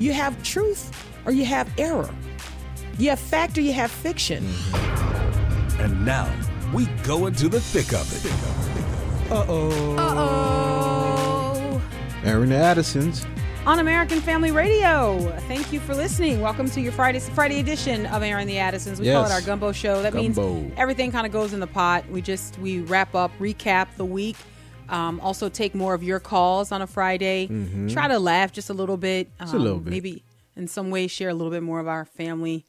You have truth or you have error. You have fact or you have fiction. And now we go into the thick of it. Uh oh. Uh-oh. Airing Addisons. On American Family Radio. Thank you for listening. Welcome to your Friday Friday edition of Airing the Addisons. We call it our gumbo show. That Gumbo. means everything kind of goes in the pot. We just we wrap up, recap the week. Um, also take more of your calls on a Friday. Try to laugh just a little bit. Um, Mm-hmm. a little bit. Maybe in some way share a little bit more of our family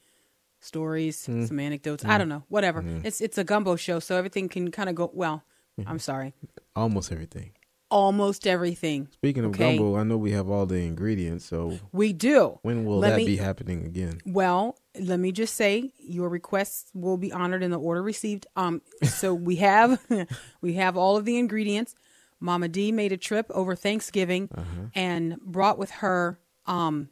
stories, Mm. some anecdotes. I don't know. Whatever. It's it's a gumbo show, so everything can kind of go well. Mm-hmm. I'm sorry. Almost everything. Almost everything. Speaking of Okay. gumbo, I know we have all the ingredients, so We do. when will Let that me- be happening again? Well, let me just say your requests will be honored in the order received. Um, so we have we have all of the ingredients. Mama D made a trip over Thanksgiving and brought with her um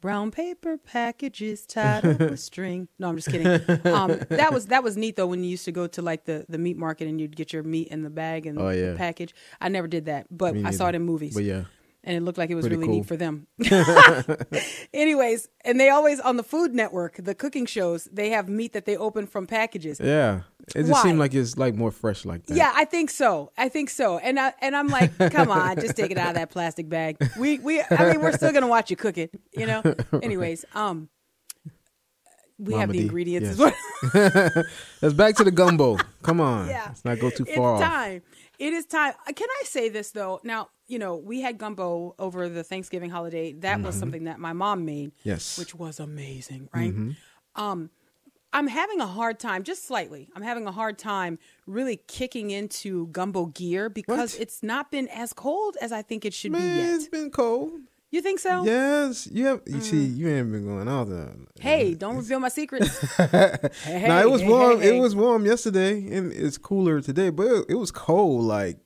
brown paper packages tied up with string. No, I'm just kidding. Um, that was that was neat though when you used to go to like the the meat market and you'd get your meat in the bag and Oh, the package. I never did that, but I saw it in movies But yeah, and it looked like it was Pretty really cool. neat for them. Anyways, and they always on the Food Network, the cooking shows, they have meat that they open from packages. yeah. It just Why? seemed like it's like more fresh like that. Yeah, I think so. I think so. And I and I'm like, come on, just take it out of that plastic bag. We we I mean, we're still gonna watch you cook it, you know. Anyways, um, we have the D, ingredients as well. Let's back to the gumbo. Come on. Yeah. Let's not go too it's far off. time. It is time. Uh, Can I say this though? Now, you know, we had gumbo over the Thanksgiving holiday. That was something that my mom made. Mm-hmm. Yes. Which was amazing, right? Mm-hmm. Um I'm having a hard time, just slightly. I'm having a hard time really kicking into gumbo gear because What? it's not been as cold as I think it should Man, be It's been cold. You think so? Yes, you have. You see, Mm. you ain't been going out there. Hey, don't reveal my secrets. hey, no, it was hey, warm. hey. It was warm yesterday, and it's cooler today. But it, it was cold. Like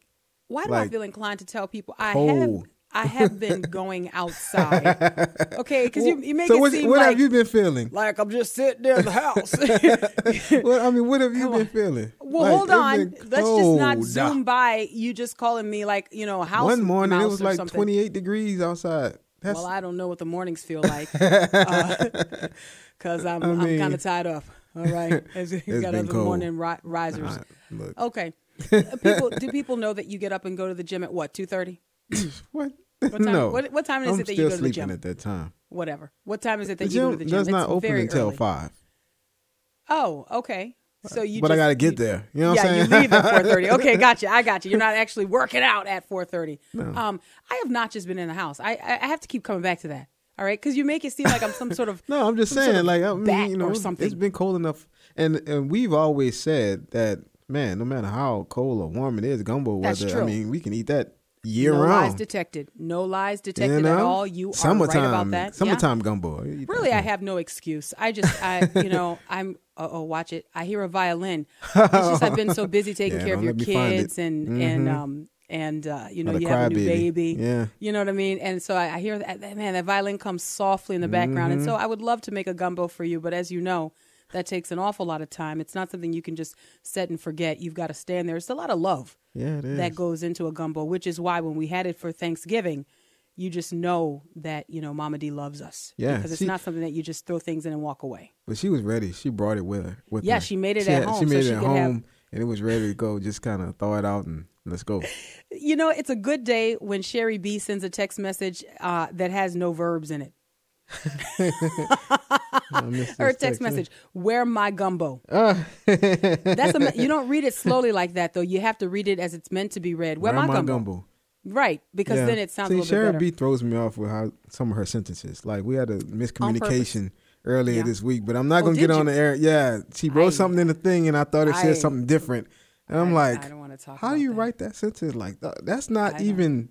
Why do I feel inclined to tell people I have. I have been going outside? Okay, because you, you make so it what, seem what like have you been feeling? like I'm just sitting there in the house. what I mean, what have you been feeling? well, Like, hold on. Let's just not zoom by you just calling me like you know house. One morning it was like something. 28 degrees outside. That's Well, I don't know what the mornings feel like because I'm I I'm kind of tied up. All right, It's got other cold. morning ri- risers. Uh, look. Okay, Uh, people do people know that you get up and go to the gym at what two thirty? What? What time? no. What, what time is I'm it that you go to the gym? at that time. Whatever. What time is it that The you go to the gym? does not It's open until early. five. Oh, okay. So you but I got to get there. You know what I'm saying? you leave at four thirty. Okay, gotcha. I got you. You're not actually working out at four thirty. No. Um, I have not just been in the house. I I have to keep coming back to that. All right, because you make it seem like I'm some sort of No, I'm just some sort saying, of like, I mean, you know, or something. it's been cold enough, and and we've always said that, man, no matter how cold or warm it is, gumbo That's weather. true. I mean, we can eat that year no round. lies detected. No lies detected you know? at all. You are summertime, right about that. Yeah. Summertime gumbo. Eat that Really, I have no excuse. I just, I, you know, I'm. Uh oh, watch it. I hear a violin. It's just I've been so busy taking Yeah, care of your let me find it. kids and and um and uh, you know you have a new crybaby. baby. Yeah. You know what I mean? And so I, I hear that man, that violin comes softly in the background. And Mm-hmm. so I would love to make a gumbo for you, but as you know, that takes an awful lot of time. It's not something you can just set and forget. You've got to stand there. It's a lot of love Yeah, it is. that goes into a gumbo, which is why when we had it for Thanksgiving, you just know that you know Mama D loves us. Yeah, because it's she- not something that you just throw things in and walk away. But she was ready. She brought it with her. With Yeah, her. she made it She at had- home She so made she it at could have- home, and it was ready to go. Just kind of throw it out and let's go. You know, it's a good day when Sherry B sends a text message uh, that has no verbs in it. Or a text message, "Where my gumbo?" Ah. That's a, you don't read it slowly like that though. You have to read it as it's meant to be read. Where, Where my, gumbo? Right, because Yeah. then it sounds See, a little Sherry B throws me off with how some of her sentences. Like we had a miscommunication earlier Yeah. this week, but I'm not Oh, gonna get did on the air. Yeah, she wrote I- something in the thing, and I thought it I- said something different. And I'm I- like, I don't wanna talk How do you that. write that sentence like that? That's not even.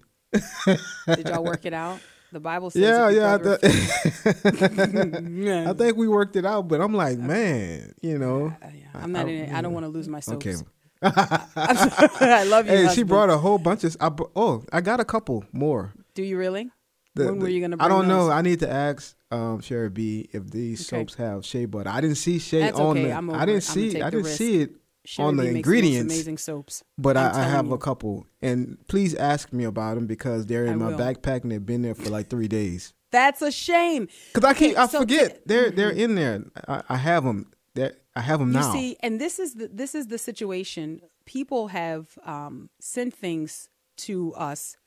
Did y'all work it out? The Bible says. Yeah, yeah. I, th- I think we worked it out, but I'm like, man, you know. Uh, yeah, I'm not in it. I don't want to lose my soaps. Okay. I love you. Hey, she brought a whole bunch of. I, oh, I got a couple more. Do you really? The- when were you gonna? I don't know. I need to ask um, Sherry B if these Okay. soaps have shea butter. I didn't see shea That's on okay. the. I'm over I didn't I'm see. I the didn't risk. see it Sherry on the ingredients. amazing soaps. But I, I have you. a couple, and please ask me about them because they're in I my will. backpack and they've been there for like three days. That's a shame. Cause I keep, Okay, I so- forget they're they're in there. I, I have them. They're, I have them You now. see, and this is the this is the situation. People have um, sent things to us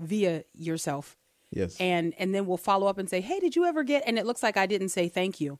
via yourself, yes. and and then we'll follow up and say, "Hey, did you ever get?" And it looks like I didn't say thank you,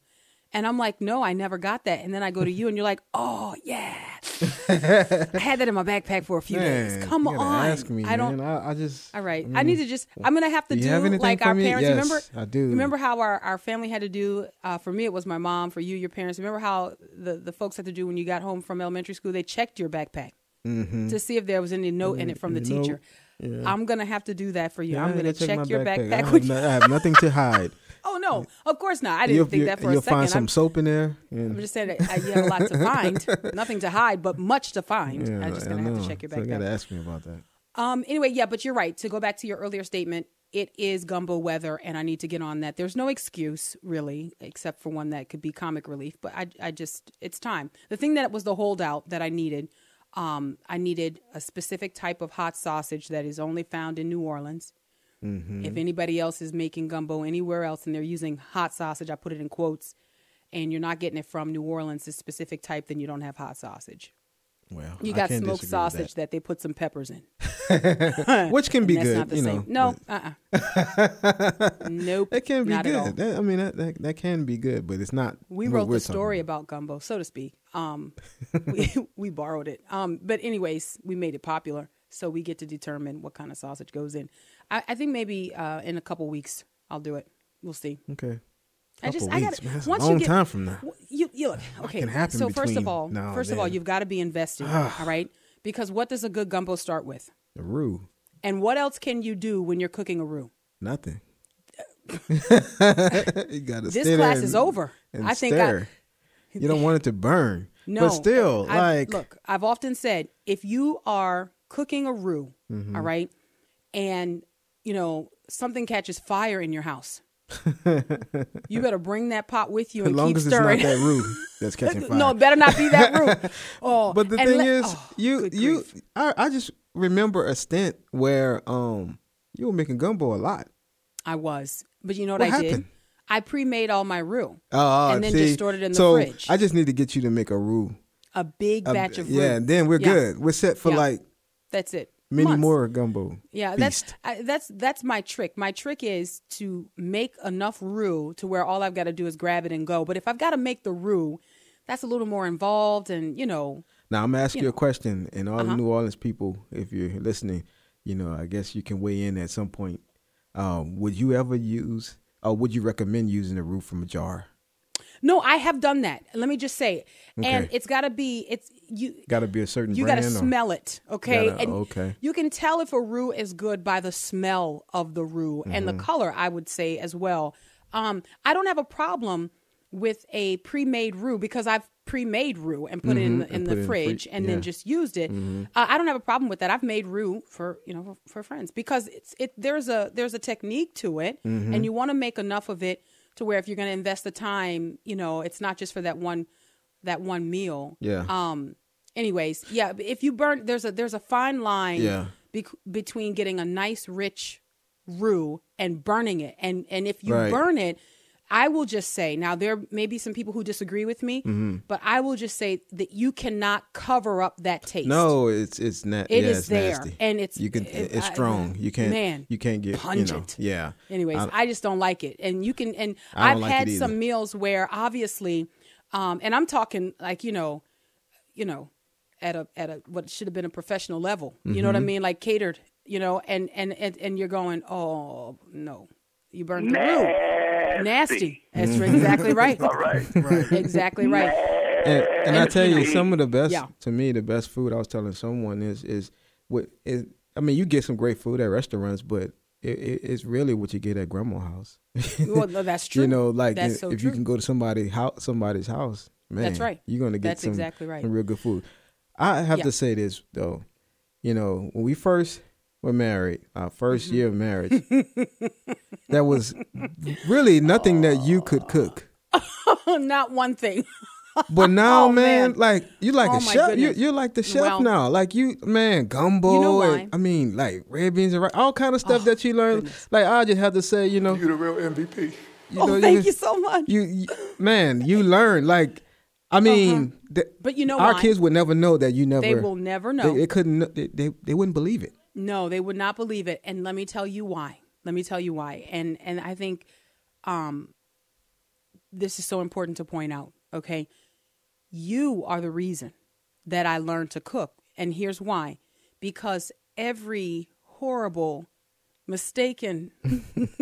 and I'm like, "No, I never got that." And then I go to you, and you're like, "Oh yeah, I had that in my backpack for a few days. Come on, Ask me, I don't." Man. I, I just. All right. I need to just. I'm gonna have to do have like our parents. Yes, remember? I do. Remember how our, our family had to do? Uh, for me, it was my mom. For you, your parents. Remember how the the folks had to do when you got home from elementary school? They checked your backpack to see if there was any note in it from the Mm-hmm. Nope. Teacher. I'm gonna have to do that for you. Yeah, I'm gonna gotta check, your I backpack. have, no- I have nothing to hide. oh no, of course not. I didn't you'll think that for a second. you'll find some I'm, soap in there. I'm just saying that uh, you have a lot to find, nothing to hide, but much to find. yeah, I'm just gonna have to check your So you backpack. gotta ask me about that. Um. Anyway, yeah, but you're right. To go back to your earlier statement, it is gumbo weather, and I need to get on that. There's no excuse really, except for one that could be comic relief. But I, I just, it's time. The thing that was the holdout that I needed, um, I needed a specific type of hot sausage that is only found in New Orleans. Mm-hmm. If anybody else is making gumbo anywhere else and they're using hot sausage, I put it in quotes, and you're not getting it from New Orleans, this specific type, then you don't have hot sausage. Well, You I got smoked sausage that. they put some peppers in. which can be that's good. not the you same. know, no, uh-uh. nope. That can be good. That- I mean, that, that that can be good, but it's not. We wrote the story about. about gumbo, so to speak. Um, we, we borrowed it. Um, but anyways, we made it popular, so we get to determine what kind of sausage goes in. I, I think maybe uh, in a couple weeks I'll do it. We'll see. Okay. I just Couple I got weeks, man. A once long you get time from now. You you look okay. can happen so first of all, first of all, you've got to be invested. all right, because what does a good gumbo start with? The roux, And what else can you do when you're cooking a roux? nothing. you gotta This stay there class and- is over. I think I, you don't want it to burn. No, but still, I've- like look, I've often said if you are cooking a roux, Mm-hmm. all right, and you know something catches fire in your house, you better bring that pot with you as and long keep as it's stirring. not that that's catching fire. no, it better not be that roux. Oh, But the thing let- is, oh, you you. I, I just remember a stint where um you were making gumbo a lot. I was, but you know what, What I did? happened? I pre-made all my roux, Oh, and then see? just stored it in the so fridge. I just need to get you to make a roux. a big A- batch of roux. yeah, then we're Yeah. good. We're set for Yeah. like That's it. Many Months. more gumbo. Yeah, that's. I, that's that's my trick. My trick is to make enough roux to where all I've got to do is grab it and go. But if I've got to make the roux, that's a little more involved, and you know, Now I'm gonna ask You you, a question, and all Uh-huh. the New Orleans people, if you're listening, you know, I guess you can weigh in at some point. Um, would you ever use, or would you recommend using a roux from a jar? No, I have done that. Let me just say, and it's got to be it's you. Got to be a certain You got to smell it, okay? Gotta- and okay. You can tell if a roux is good by the smell of the roux and Mm-hmm. the color. I would say as well. Um, I don't have a problem with a pre-made roux because I've pre-made roux and put it in the, in Mm-hmm. The put it in the fridge fridge, and yeah. Mm-hmm. then just used it. Uh, I don't have a problem with that. I've made roux for you know for, for friends because it's it there's a there's a technique to it Mm-hmm. and you want to make enough of it to where if you're going to invest the time, you know, it's not just for that one that one meal. Yeah. Um. Anyways, yeah. If you burn, there's a there's a fine line. Yeah. between getting a nice rich roux and burning it, and and if you Right. burn it, I will just say now there may be some people who disagree with me, Mm-hmm. but I will just say that you cannot cover up that taste. No, it's it's not. It yeah, is it's there, nasty. and it's- you can. it- it's I- strong. You can't. man, you can't get pungent. You know, yeah. Anyways, I- I, just don't like it. And you can and I I've like had some meals where obviously um and I'm talking like, you know, you know, at a at a what should have been a professional level. You know what I Mm-hmm. mean? Like catered, you know, and and and, and you're going, "Oh, no. You burned the roux." Nasty. That's Mm-hmm. exactly right. All right. Exactly right. and, and I tell you, some of the best Yeah. to me, the best food I was telling someone is is what is. I mean, you get some great food at restaurants, but it, it, it's really what you get at grandma's house. Well, no, that's true. You know, like That's if so if true. you can go to somebody house, somebody's house, man, That's right. You're gonna get That's some, exactly right. some real good food. I have Yeah. to say this though, you know, when we first were married, our 1st Mm-hmm. year of marriage, there was really nothing that you could cook. Not one thing. But now, Oh, man, man. like you like Oh, a chef. You, you're like the chef Well- now. Like you, man, gumbo. You know and- why? I mean, like red beans and rice, all kind of stuff Oh, that you learn. goodness. Like I just have to say, you know, you're the real MVP. you oh, know, thank you so much. you, you man, you learn. Like, I mean, Uh-huh. But you know our why? kids would never know that you never. They will never know. They, they couldn't. They, they they wouldn't believe it. No, they would not believe it, and let me tell you why. Let me tell you why. And and I think um this is so important to point out, okay? You are the reason that I learned to cook. And here's why. Because every horrible mistaken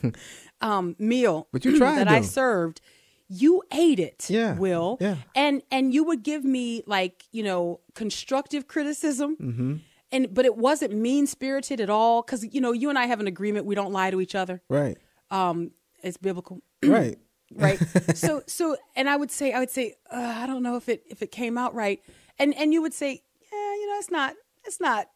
um meal But you tried, that I served you ate it Yeah, will yeah. and and you would give me like you know constructive criticism Mm-hmm. and but it wasn't mean spirited at all because you know you and i have an agreement we don't lie to each other Right. um it's biblical right. right so so and i would say i would say uh, i don't know if it if it came out right and and you would say yeah you know it's not it's not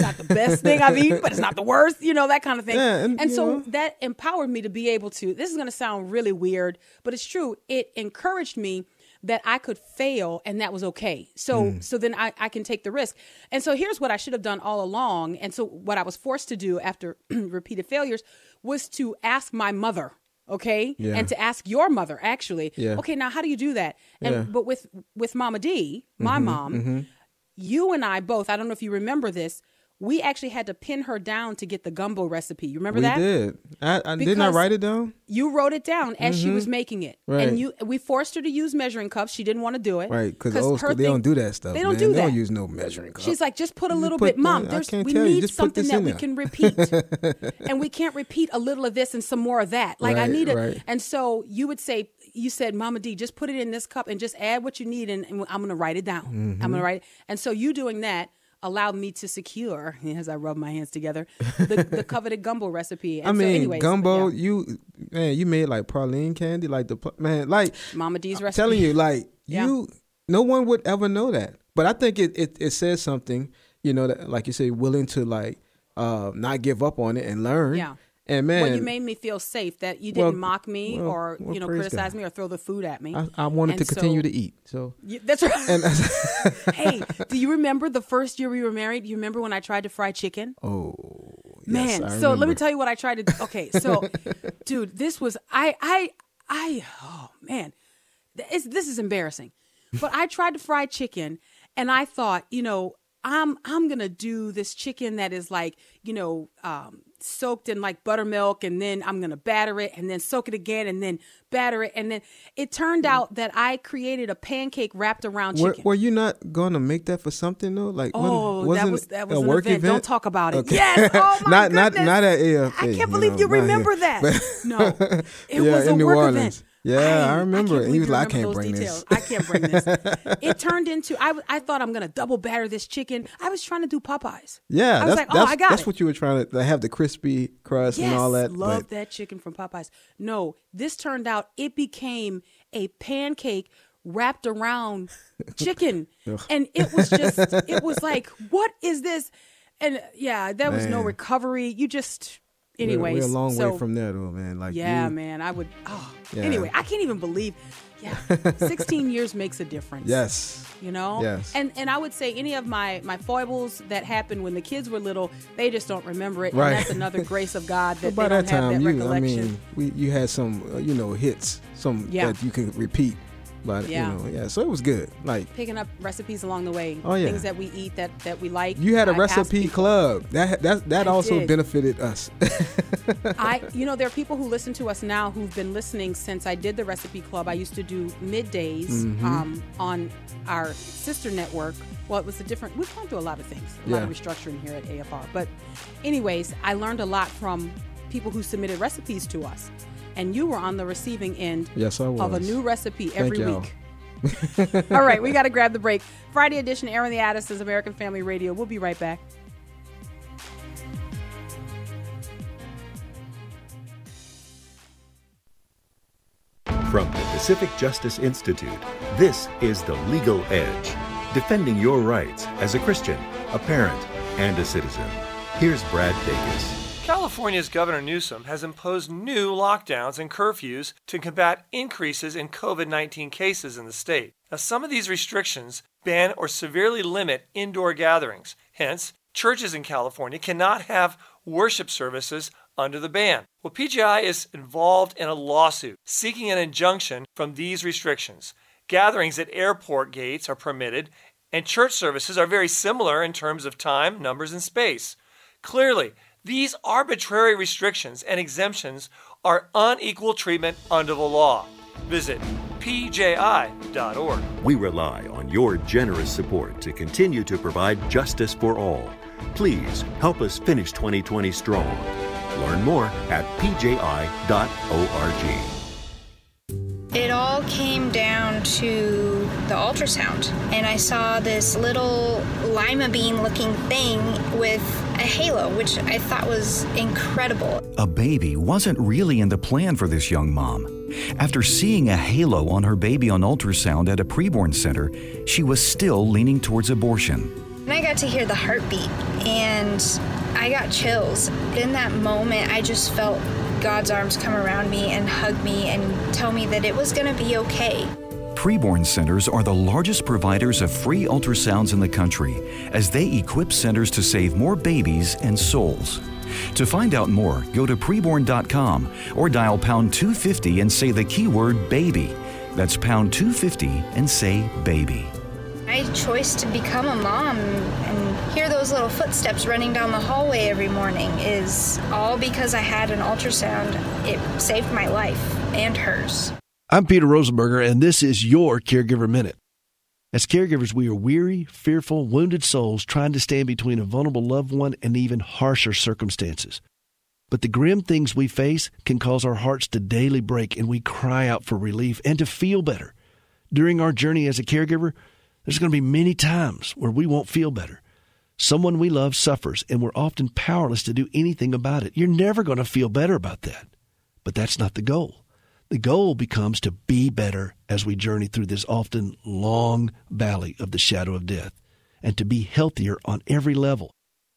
not the best thing I've eaten, but it's not the worst, you know, that kind of thing. Yeah, and, you so know. that empowered me to be able to, this is going to sound really weird, but it's true. It encouraged me that I could fail and that was okay. So, Hmm. so then I, I can take the risk. And so here's what I should have done all along. And so what I was forced to do after repeated failures was to ask my mother. Okay. Yeah. And to ask your mother actually. Yeah. Okay. Now, how do you do that? And, Yeah. Mm-hmm, but with, with Mama D, my mom, you and I both, I don't know if you remember this, we actually had to pin her down to get the gumbo recipe. You remember that? We that? did. I, I didn't I write it down. You wrote it down as she was making it, Mm-hmm. Right. and you we forced her to use measuring cups. She didn't want to do it, Right, because old school, they thing- don't do that stuff. They don't man. do They that. don't use no measuring cup. She's like, just put a little put bit, mom. the- There's we need something that we can repeat, and we can't repeat a little of this and some more of that. Like I need it, right. and so you would say, you said, Mama D, just put it in this cup and just add what you need, and, and I'm going to write it down. Mm-hmm. I'm going to write, it. and so you doing that allowed me to secure, as I rub my hands together, the, the coveted gumbo recipe. And I mean, so anyways, gumbo. yeah. You man, you made like praline candy, like the man, like Mama D's I'm recipe. telling you, like Yeah. you, no one would ever know that. But I think it it, it says something, you know, that like you say, willing to like uh not give up on it and learn. Yeah. And man, well, you made me feel safe that you didn't Well, mock me well, or you know criticize God. me or throw the food at me. I, I wanted And to continue so- to eat. So You- that's right. and hey, do you remember the first year we were married? You remember when I tried to fry chicken? oh Man, yes, I so let me tell you what I tried to do. Okay, so dude, this was I I I oh man. It's, this is embarrassing. But I tried to fry chicken and I thought, you know, I'm I'm going to do this chicken that is like, you know, um soaked in like buttermilk and then I'm going to batter it and then soak it again and then batter it and then it turned mm. out that I created a pancake wrapped around Were, chicken. were you not gonna make that for something though? Like, what- Oh, that wasn't was that was a work event. Don't talk about it. Okay. Yes. Oh my not goodness. not not at AFA. I can't you believe know, you not here. remember that. No, it Yeah, was a New work Orleans. event. Yeah, I remember can't it. He was like, I remember can't bring this. details. I can't bring this. it turned into I, I thought I'm gonna double batter this chicken. I was trying to do Popeyes. Yeah, I was that's like, oh, that's, I got that's it. what you were trying to, to have the crispy crust Yes, and all that. love but that chicken from Popeyes. No, this turned out it became a pancake wrapped around chicken, and it was just it was like, what is this? And yeah, there was no recovery. You just, anyways. we're, a long so, way from there, though, man. Like, Yeah, you- man, I would. Oh, Yeah. anyway, I can't even believe. Yeah, 16 years makes a difference. Yes, you know. Yes. And and I would say any of my my foibles that happened when the kids were little, they just don't remember it. Right. And that's another grace of God that by they don't that time, have that you, I mean, we you had some, uh, you know, hits, some Yeah. that you can repeat. But Yeah. you know, yeah. So it was good. Like Picking up recipes along the way. Oh, yeah. Things that we eat that that we like. you had a I recipe club. That that that I also did. benefited us. I, you know, there are people who listen to us now who've been listening since I did the recipe club. I used to do middays Mm-hmm. um, on our sister network. Well, it was a different. We've gone through a lot of things, a lot of restructuring here at AFR. But, anyways, I learned a lot from people who submitted recipes to us, and you were on the receiving end yes, I was. of a new recipe every week. All right, we got to grab the break. Friday edition, Airing the Addis is American Family Radio. We'll be right back. From the Pacific Justice Institute, this is The Legal Edge, defending your rights as a Christian, a parent, and a citizen. Here's Brad Davis. California's Governor Newsom has imposed new lockdowns and curfews to combat increases in COVID 19 cases in the state. Now, some of these restrictions ban or severely limit indoor gatherings. Hence, churches in California cannot have worship services under the ban. Well, PJI is involved in a lawsuit seeking an injunction from these restrictions. Gatherings at airport gates are permitted, and church services are very similar in terms of time, numbers, and space. Clearly, these arbitrary restrictions and exemptions are unequal treatment under the law. Visit pji.org. We rely on your generous support to continue to provide justice for all. Please help us finish 2020 strong. Learn more at pji.org. It all came down to the ultrasound, and I saw this little lima bean looking thing with a halo, which I thought was incredible. A baby wasn't really in the plan for this young mom. After seeing a halo on her baby on ultrasound at a preborn center, she was still leaning towards abortion. And I got to hear the heartbeat, and I got chills. In that moment, I just felt God's arms come around me and hug me and tell me that it was going to be okay. Preborn centers are the largest providers of free ultrasounds in the country as they equip centers to save more babies and souls. To find out more, go to preborn.com or dial pound 250 and say the keyword baby. That's pound 250 and say baby. My choice to become a mom and hear those little footsteps running down the hallway every morning is all because I had an ultrasound. It saved my life and hers. I'm Peter Rosenberger, and this is your Caregiver Minute. As caregivers, we are weary, fearful, wounded souls trying to stand between a vulnerable loved one and even harsher circumstances. But the grim things we face can cause our hearts to daily break, and we cry out for relief and to feel better. During our journey as a caregiver, there's going to be many times where we won't feel better. Someone we love suffers, and we're often powerless to do anything about it. You're never going to feel better about that. But that's not the goal. The goal becomes to be better as we journey through this often long valley of the shadow of death and to be healthier on every level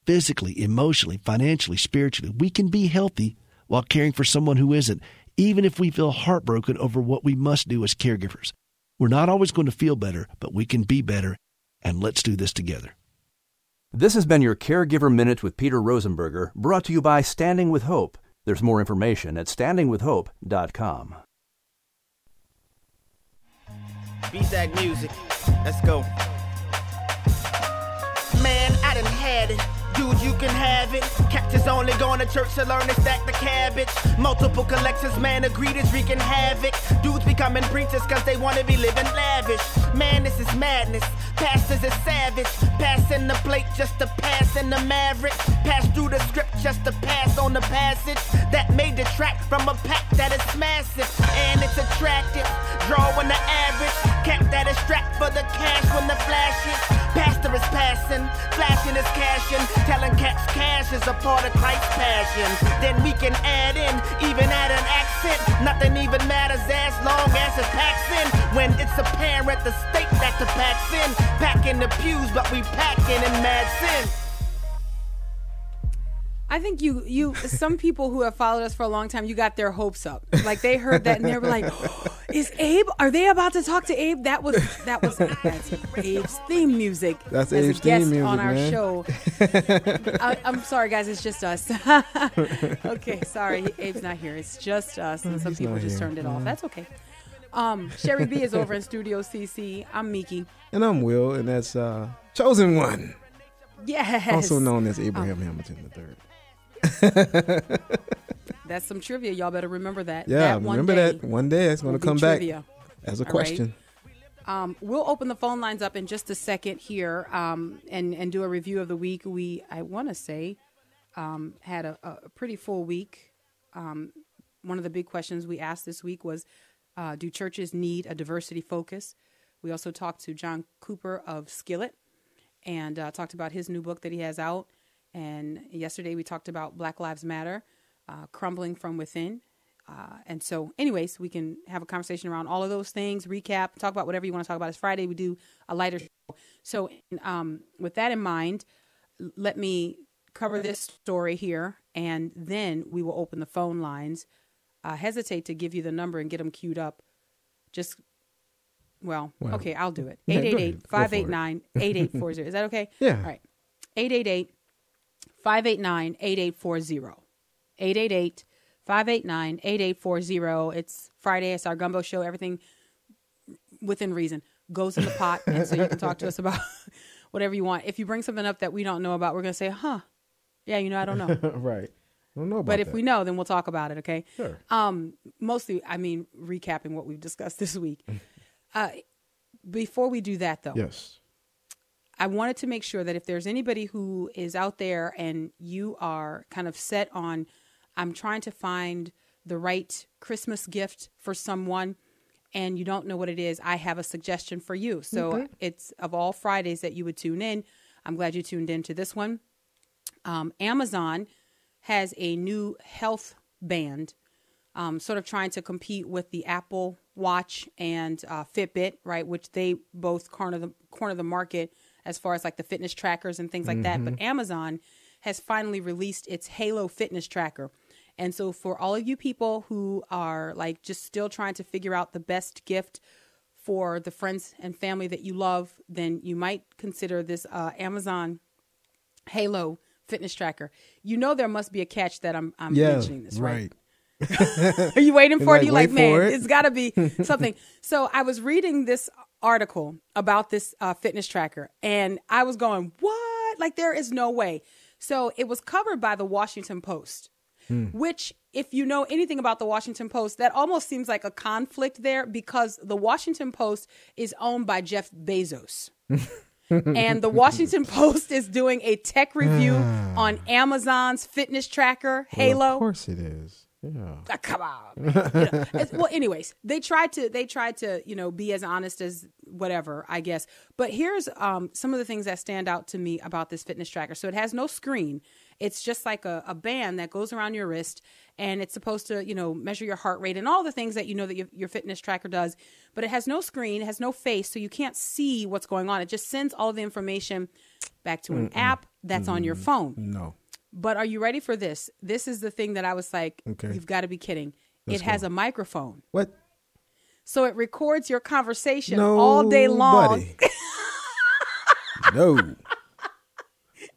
physically, emotionally, financially, spiritually. We can be healthy while caring for someone who isn't, even if we feel heartbroken over what we must do as caregivers. We're not always going to feel better, but we can be better, and let's do this together. This has been your Caregiver Minute with Peter Rosenberger, brought to you by Standing with Hope. There's more information at standingwithhope.com. That music. Let's go. Man, I done had it. Dude, you can have it. Cactus only going to church to learn to stack the cabbage. Multiple collections, man, agreed is wreaking havoc. Dudes becoming preachers cause they wanna be living lavish. Man, this is madness. Pastors is savage. Passing the plate just to pass in the maverick. Pass through the script just to pass on the passage. That may detract from a pack that is massive. And it's attractive. Drawing the average. Cap that is strapped for the cash when the flash is. Pastor is passing. Flashing is cashing. Telling cats cash is a part of Christ's passion. Then we can add in, even add an accent. Nothing even matters as long as it packs in. When it's apparent the state that the packs in. Packing the pews, but we packing in mad sin. I think you you some people who have followed us for a long time, you got their hopes up. Like they heard that and they were like, oh, "Is Abe? Are they about to talk to Abe?" That was that was that's Abe's theme music. That's as Abe's a guest theme music, on our man. show. I, I'm sorry, guys. It's just us. okay, sorry, Abe's not here. It's just us, and some He's people just here. turned it off. That's okay. Um, Sherry B is over in Studio CC. I'm Miki. And I'm Will, and that's uh, Chosen One, Yes. also known as Abraham Hamilton III. That's some trivia. Y'all better remember that. Yeah, that one remember day that one day it's going to come back as a All right? question. Um, we'll open the phone lines up in just a second here um, and and do a review of the week. We I want to say um, had a, a pretty full week. Um, one of the big questions we asked this week was, uh, do churches need a diversity focus? We also talked to John Cooper of Skillet and uh, talked about his new book that he has out. And yesterday we talked about Black Lives Matter, uh, crumbling from within. Uh, and so, anyways, we can have a conversation around all of those things, recap, talk about whatever you want to talk about. It's Friday. We do a lighter show. So, um, with that in mind, let me cover this story here, and then we will open the phone lines. I hesitate to give you the number and get them queued up. Just, well, okay, I'll do it. yeah, 888 ahead. Go for it. 589 8840. Is that okay? Yeah. All right. 888 589 8840. 888 589 8840. It's Friday. It's our gumbo show. Everything within reason goes in the pot. And so you can talk to us about whatever you want. If you bring something up that we don't know about, we're going to say, huh, yeah, you know, I don't know. right. I don't know about but if that. we know, then we'll talk about it, okay? Sure. Um, mostly, I mean, recapping what we've discussed this week. Uh, before we do that, though, Yes. I wanted to make sure that if there's anybody who is out there and you are kind of set on, I'm trying to find the right Christmas gift for someone and you don't know what it is, I have a suggestion for you. So it's of all Fridays that you would tune in. I'm glad you tuned in to this one. Um, Amazon has a new health band, um, sort of trying to compete with the Apple Watch and uh, Fitbit, right? Which they both corner the corner the market as far as like the fitness trackers and things like that. Mhm. But Amazon has finally released its Halo fitness tracker. And so for all of you people who are like just still trying to figure out the best gift for the friends and family that you love, then you might consider this uh, Amazon Halo fitness tracker. You know there must be a catch that I'm I'm yeah. mentioning this, right? right. Are you waiting for it? Like, You like, man, it. it's got to be something. so I was reading this article about this uh, fitness tracker, and I was going, "What? Like, there is no way." So it was covered by the Washington Post, Hmm. which, if you know anything about the Washington Post, that almost seems like a conflict there because the Washington Post is owned by Jeff Bezos. and the Washington Post is doing a tech review on Amazon's fitness tracker, Halo. Well, of course it is. Yeah. Ah, come on. You know, well, anyways, they tried to they tried to you know be as honest as whatever I guess. But here's um, some of the things that stand out to me about this fitness tracker. So it has no screen. It's just like a, a band that goes around your wrist, and it's supposed to you know measure your heart rate and all the things that you know that your, your fitness tracker does. But it has no screen, it has no face, so you can't see what's going on. It just sends all the information back to an Mm-mm. app that's on your phone. No. But are you ready for this? This is the thing that I was like, Okay. you've got to be kidding. Let's it has a microphone. What? So it records your conversation all day long. No.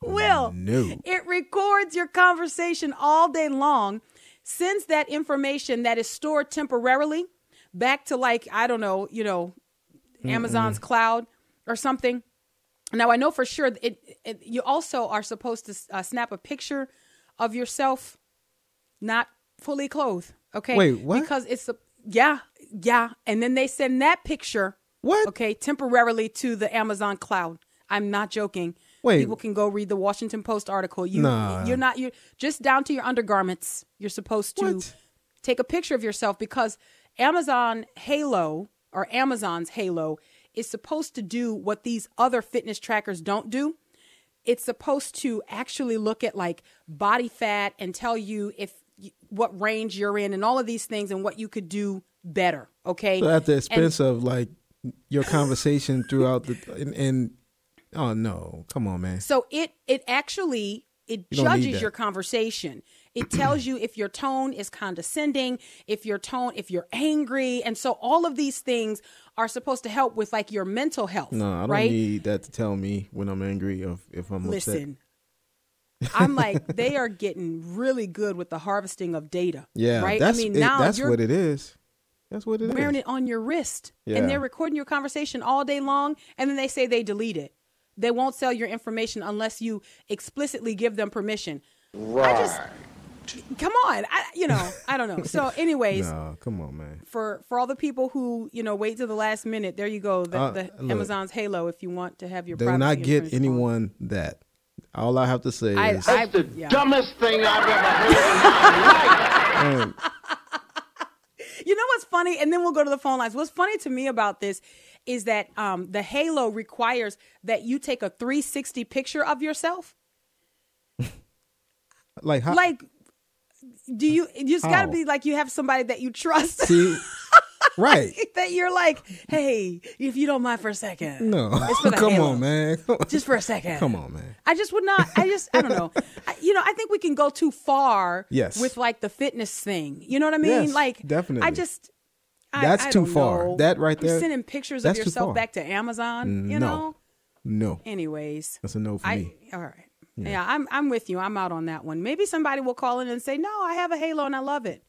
Will. No. It records your conversation all day long, sends that information that is stored temporarily back to like, I don't know, you know, Amazon's cloud or something. Now I know for sure it, it you also are supposed to uh, snap a picture of yourself not fully clothed, okay? Wait, what? Because it's a yeah, yeah, and then they send that picture what? Okay, temporarily to the Amazon cloud. I'm not joking. Wait. people can go read the Washington Post article. You Nah. you're not you're just down to your undergarments. You're supposed to take a picture of yourself because Amazon Halo or Amazon's Halo is supposed to do what these other fitness trackers don't do. It's supposed to actually look at like body fat and tell you if what range you're in and all of these things and what you could do better. Okay. So at the And- expense of like your conversation throughout the and, and oh no, come on, man. So it it actually it You judges your conversation. It tells you if your tone is condescending, if your tone, if you're angry, and so all of these things are supposed to help with like your mental health. No, I don't right? need that to tell me when I'm angry or if I'm Listen, I'm like they are getting really good with the harvesting of data. Yeah, right. that's I mean, it- now that's what it is. That's what it is. wearing it on your wrist, Yeah. and they're recording your conversation all day long, and then they say they delete it. They won't sell your information unless you explicitly give them permission. I just come on, I, you know, I don't know. So, anyways, no, come on, man. for for all the people who you know wait to the last minute, there you go. The, Uh, the look. Amazon's Halo. If you want to have your They will privacy not get infringed anyone that. All I have to say I- is I- That's the yeah. Dumbest thing I've ever heard. man, You know what's funny? And then we'll go to the phone lines. What's funny to me about this is that um, the Halo requires that you take a 360 picture of yourself. like how, Like do you? You just got to be like you have somebody that you trust. See, right? that you're like, hey, if you don't mind for a second. No, It's for the come on, man. Just for a second. Come on, man. I just would not. I just. I don't know. I, you know, I think we can go too far. Yes. With like the fitness thing. You know what I mean? Yes, like definitely. I just. I, That's I too far. know. That right You're there, sending pictures of yourself back to Amazon. You no, know. no, Anyways. that's a no for me. all right. Yeah. I'm I'm with you. I'm out on that one. Maybe somebody will call in and say, "No, I have a Halo and I love it."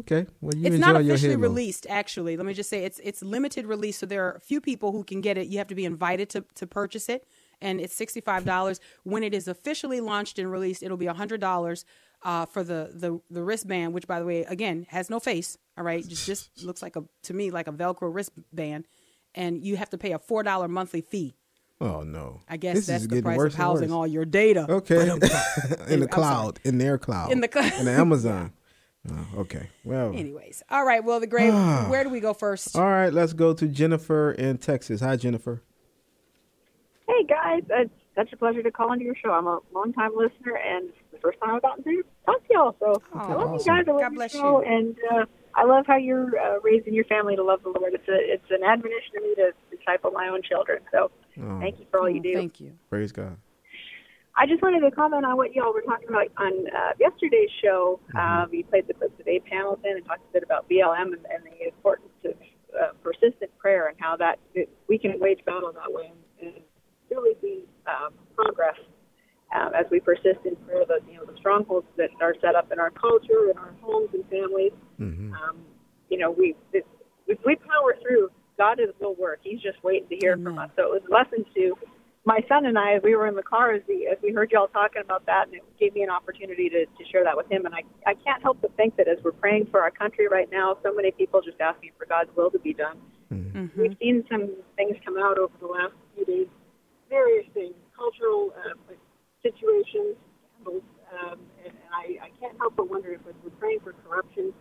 Okay, well you it's not officially released, actually. Let me just say it's it's limited release, so there are a few people who can get it. You have to be invited to to purchase it, and it's sixty five dollars. when it is officially launched and released, it'll be hundred dollars uh, for the, the the wristband, which by the way, again has no face. All right, just just looks like a to me like a Velcro wristband, and you have to pay a four dollar monthly fee. Oh no! I guess This that's the getting price worse of housing all your data. Okay, in the I'm cloud, in their cloud, In the cloud. in the Amazon. Oh, okay, well, Anyways, all right. Well, the great. where do we go first? all right. Let's go to Jennifer in Texas. Hi, Jennifer. Hey guys, it's such a pleasure to call into your show. I'm a long time listener, and it's the first time I've gotten to talk to y'all. So I love you guys. I love God bless show, you. and uh, I love how you're uh, raising your family to love the Lord. It's a it's an admonition to me to disciple my own children. So Oh, thank you for all you do. Thank you. praise God. I just wanted to comment on what y'all were talking about on uh, yesterday's show. Uh, you played the clips of Abe Hamilton and talked a bit about BLM and, and the importance of uh, persistent prayer and how that it, we can wage battle that way and, and really see um, progress um, as we persist in prayer. The you know the strongholds that are set up in our culture, in our homes and families. Um, you know we it, if we power through, God is will work. He's just waiting to hear from us. So it was a lesson to my son and I, as we were in the car, as we as we heard y'all talking about that, and it gave me an opportunity to, to share that with him. And I I can't help but think that as we're praying for our country right now, so many people just asking for God's will to be done. Mm-hmm. We've seen some things come out over the last few days, various things, cultural uh, situations, scandals, um, and, and I, I can't help but wonder if we're praying for corruption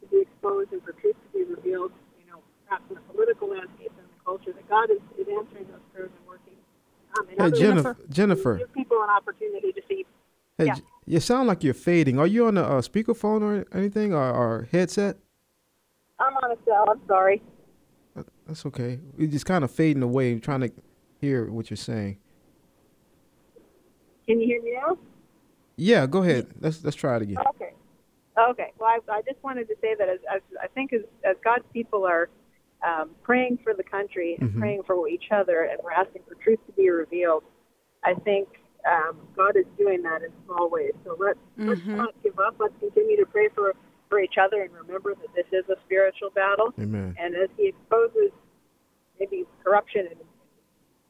to be exposed and for truth to be revealed, you know, perhaps in the political landscape and the culture, that God is, is answering those prayers and working. Um, and Hey, other Jennifer. Jennifer. give people an opportunity to see. Hey, Yeah. J- you sound like you're fading. Are you on a uh, speakerphone or anything, or, or headset? I'm on a cell. I'm sorry. That's okay. You're just kind of fading away, trying to hear what you're saying. Can you hear me now? Yeah, go ahead. Let's let's try it again. Okay. Okay. Well, I, I just wanted to say that as, as I think as, as God's people are um, praying for the country and Mhm. praying for each other, and we're asking for truth to be revealed, I think um, God is doing that in small ways. So let's let's Mhm. not give up. Let's continue to pray for for each other and remember that this is a spiritual battle. Amen. And as He exposes maybe corruption in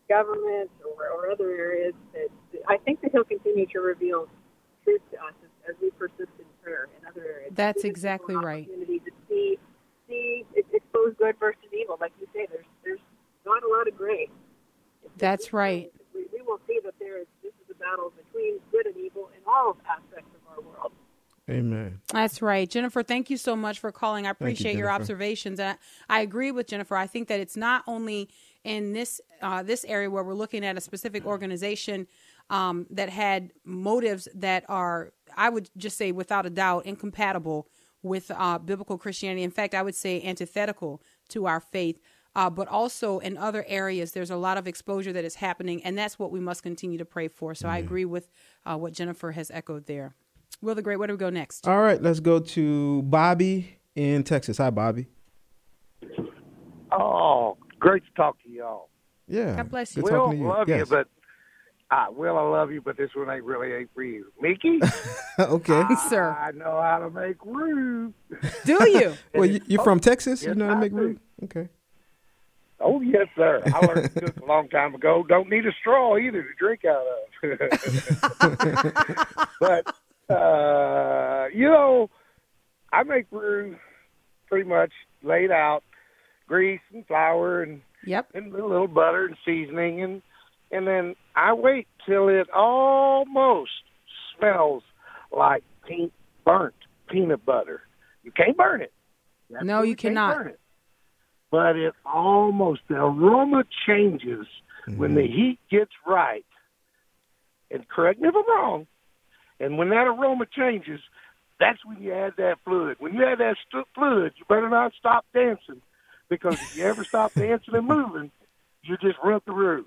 government or, or other areas, that I think that He'll continue to reveal truth to us as, as we persist in prayer in other areas. That's exactly right. Opportunity to see see it, expose good versus evil, like you say. There's there's not a lot of gray. That's right. We, we will see that there is this is a battle between good and evil in all aspects of our world. Amen. That's right. Jennifer, thank you so much for calling. I you, appreciate your observations. And I, I agree with Jennifer. I think that it's not only in this uh, this area where we're looking at a specific organization um, that had motives that are, I would just say, without a doubt, incompatible with uh, biblical Christianity. In fact, I would say antithetical to our faith. Uh, but also in other areas, there's a lot of exposure that is happening, and that's what we must continue to pray for. So I agree with uh, what Jennifer has echoed there. Will the Great, where do we go next? All right, let's go to Bobby in Texas. Hi, Bobby. Oh, great to talk to y'all. Yeah. God bless Good Will, talking love yes. you, but uh, Will, I love you, but this one ain't really ain't for you. Mickey, okay. Sir. I know how to make room. Do you? Well, you, you're from Texas. you know how to I make do. room. Okay. Oh yes, sir. I learned to cook a long time ago. Don't need a straw either to drink out of. but uh, you know, I make roux pretty much laid out, grease and flour and Yep. and a little butter and seasoning and and then I wait till it almost smells like pink burnt peanut butter. You can't burn it. That's No, what you cannot. burn it. But it almost the aroma changes when the mm-hmm. heat gets right. And correct me if I'm wrong. And when that aroma changes, That's when you add that fluid. When you add that st- fluid, you better not stop dancing because if you ever stop dancing and moving, you just run through.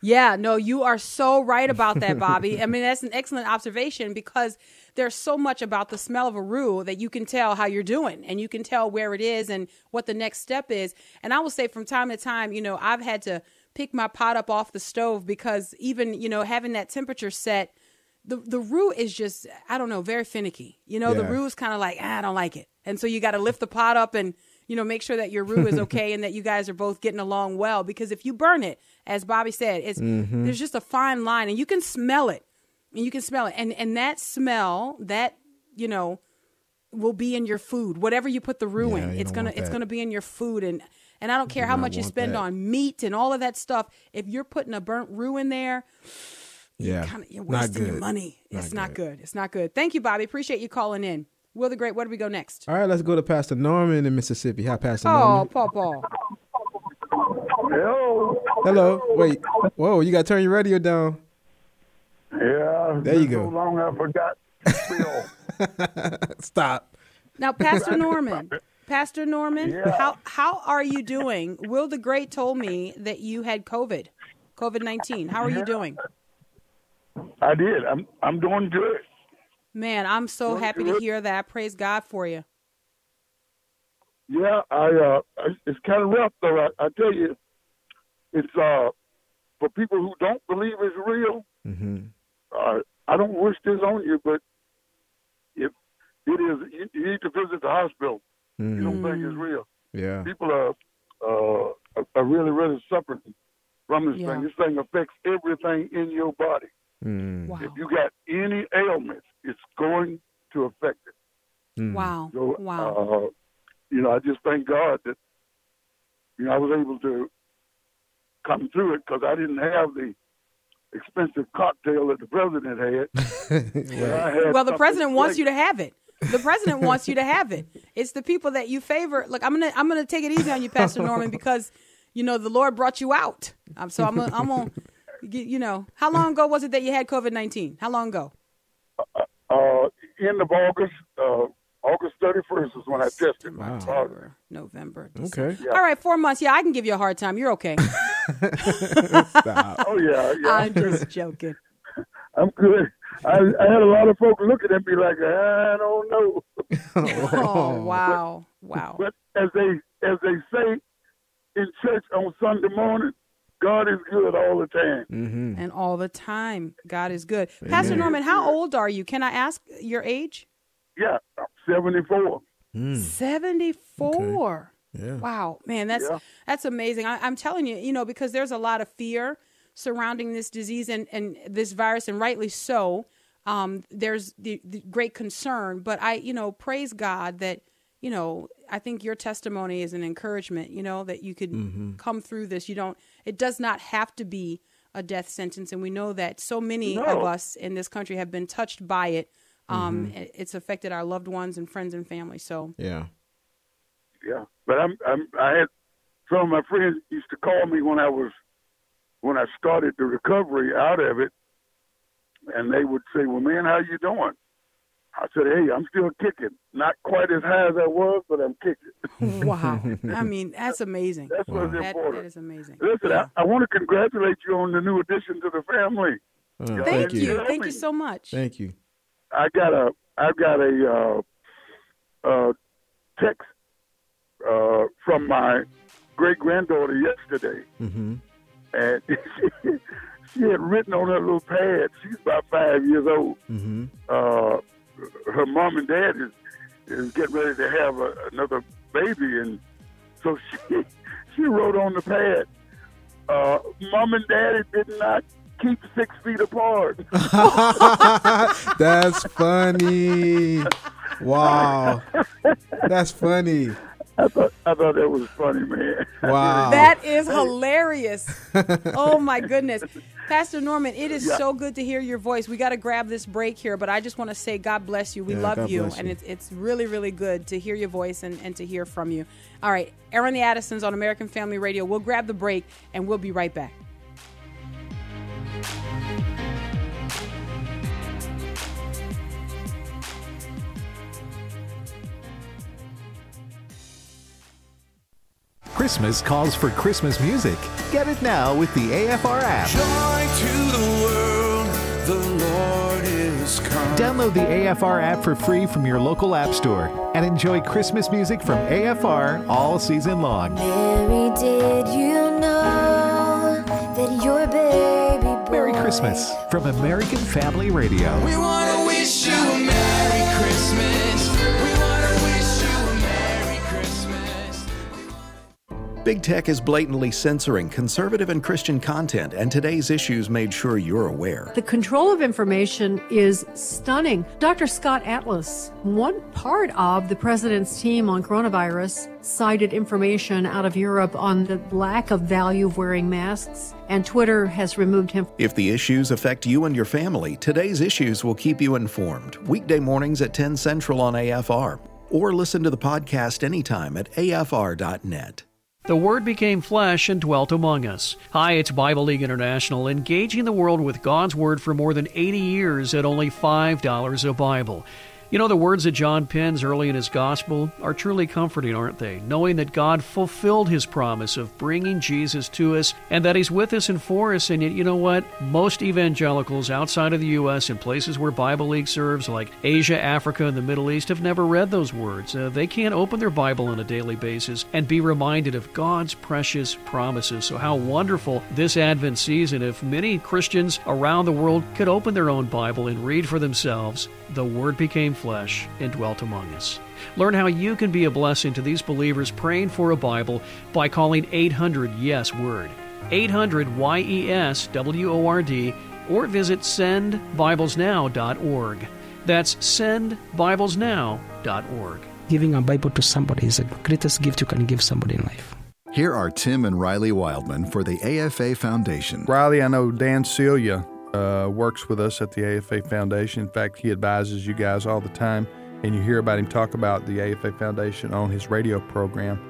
Yeah, no, you are so right about that, Bobby. I mean, that's an excellent observation because there's so much about the smell of a roux that you can tell how you're doing and you can tell where it is and what the next step is. And I will say from time to time, you know, I've had to pick my pot up off the stove because even, you know, having that temperature set, the, the roux is just, I don't know, very finicky. You know, the Yeah. roux is kind of like, ah, I don't like it. And so you got to lift the pot up and, you know, make sure that your roux is okay and that you guys are both getting along well. Because if you burn it, as Bobby said, it's Mhm. there's just a fine line and you can smell it. And you can smell it. And and that smell, that, you know, will be in your food. Whatever you put the roux Yeah, in, it's gonna it's gonna be in your food and and I don't care how much you spend that. on meat and all of that stuff. If you're putting a burnt roux in there, Yeah, kinda, you're not wasting good. your money. Not it's not good. It's not good. Thank you, Bobby. Appreciate you calling in. Will the Great, where do we go next? All right, let's go to Pastor Norman in Mississippi. Hi, Pastor Norman. Oh, Norman. Paul Paul. Hello. Hello. Wait. Whoa, you got to turn your radio down. Yeah. There you been go. So long I forgot. Bill. Stop. Now, Pastor Norman, Pastor Norman, Yeah. how how are you doing? Will the Great told me that you had COVID, COVID nineteen. How are you doing? I did. I'm I'm doing good. Man, I'm so Doing happy to hear that. Praise God for you. Yeah, I uh, it's- it's kind of rough though. I, I tell you, it's uh, for people who don't believe it's real. Mm-hmm. Uh, I don't wish this on you, but if it is, you, you need to visit the hospital. You don't think it's real. Yeah. People are uh, are- are really really suffering from this Yeah. thing. This thing affects everything in your body. Mm. If you got any ailments, it's going to affect it. Mm. Wow. So, Wow. uh, you know, I just thank God that you know I was able to come through it because I didn't have the expensive cocktail that the president had. But had Well, the president wants great. you to have it. The president wants you to have it. It's the people that you favor. Look, I'm gonna I'm gonna take it easy on you, Pastor Norman, because you know the Lord brought you out. Um, so I'm gonna, I'm gonna get, you know how long ago was it that you had COVID nineteen? How long ago? Uh, end of August, uh, August 31st is when I tested. October, November. Okay. All right, four months. Yeah, I can give you a hard time. You're okay. Oh yeah, yeah. I'm just joking. I'm good. I, I had a lot of folks looking at me like I don't know. Oh wow, wow. But as they as they say in church on Sunday morning, God is good all the time. Mm-hmm. And all the time, God is good. Pastor Norman, how old are you? Can I ask your age? Yeah, I'm 74. Mm. 74. Yeah. Wow, man, that's Yeah. that's amazing. I, I'm telling you, you know, because there's a lot of fear surrounding this disease and, and this virus, and rightly so. Um, there's the, the great concern, but I, you know, praise God that, you know, I think your testimony is an encouragement. You know that you could Mm-hmm. come through this. You don't. It does not have to be a death sentence, and we know that so many No. of us in this country have been touched by it. Um, Mm-hmm. it- it's affected our loved ones and friends and family. So Yeah. Yeah, but I'm, I'm I had some of my friends used to call me when I was when I started the recovery out of it, and they would say, "Well, man, how you doing?" I said, "Hey, I'm still kicking. Not quite as high as I was, but I'm kicking." Wow. I mean, that's amazing. That's what's That- important. that is amazing. Listen, I, I want to congratulate you on the new addition to the family. Oh, Y'all Thank you. tell Thank you so much. Thank you. I got a I got a uh, uh, text uh, from my great granddaughter yesterday, Mm-hmm. and she, she had written on her little pad. She's about five years old. Mm-hmm. Her mom and dad is is getting ready to have a, another baby, and so she she wrote on the pad, uh, "Mom and Daddy did not keep six feet apart." That's funny. Wow. That's funny. I thought I thought that was funny, man. Wow. That is hilarious. oh my goodness. Pastor Norman, it is Yeah. so good to hear your voice. We got to grab this break here, but I just want to say God bless you. We Yeah, love God you, and you. it's it's really really good to hear your voice and, and to hear from you. All right, Airing the Addisons on American Family Radio. We'll grab the break and we'll be right back. Christmas calls for Christmas music. Get it now with the AFR app. Joy to the world, the Lord is come. Download the AFR app for free from your local app store and enjoy Christmas music from AFR all season long. Mary, did you know that your baby boy Merry Christmas from American Family Radio. Big Tech is blatantly censoring conservative and Christian content, and today's issues made sure you're aware. The control of information is stunning. Dr. Scott Atlas, one part of the president's team on coronavirus, cited information out of Europe on the lack of value of wearing masks, and Twitter has removed him. If the issues affect you and your family, today's issues will keep you informed. Weekday mornings at 10 Central on AFR, or listen to the podcast anytime at afr.net. The Word became flesh and dwelt among us. Hi, it's Bible League International, engaging the world with God's Word for more than 80 years at only $5 a Bible. You know, the words that John pens early in his gospel are truly comforting, aren't they? Knowing that God fulfilled his promise of bringing Jesus to us and that he's with us and for us. And yet, you know what? Most evangelicals outside of the U.S. in places where Bible League serves, like Asia, Africa, and the Middle East, have never read those words. Uh, they can't open their Bible on a daily basis and be reminded of God's precious promises. So, how wonderful this Advent season if many Christians around the world could open their own Bible and read for themselves. The Word became flesh and dwelt among us. Learn how you can be a blessing to these believers praying for a Bible by calling 800 Yes Word. 800 Y E S W O R D or visit sendbiblesnow.org. That's sendbiblesnow.org. Giving a Bible to somebody is the greatest gift you can give somebody in life. Here are Tim and Riley Wildman for the AFA Foundation. Riley, I know Dan Celia uh, works with us at the AFA Foundation. In fact, he advises you guys all the time, and you hear about him talk about the AFA Foundation on his radio program.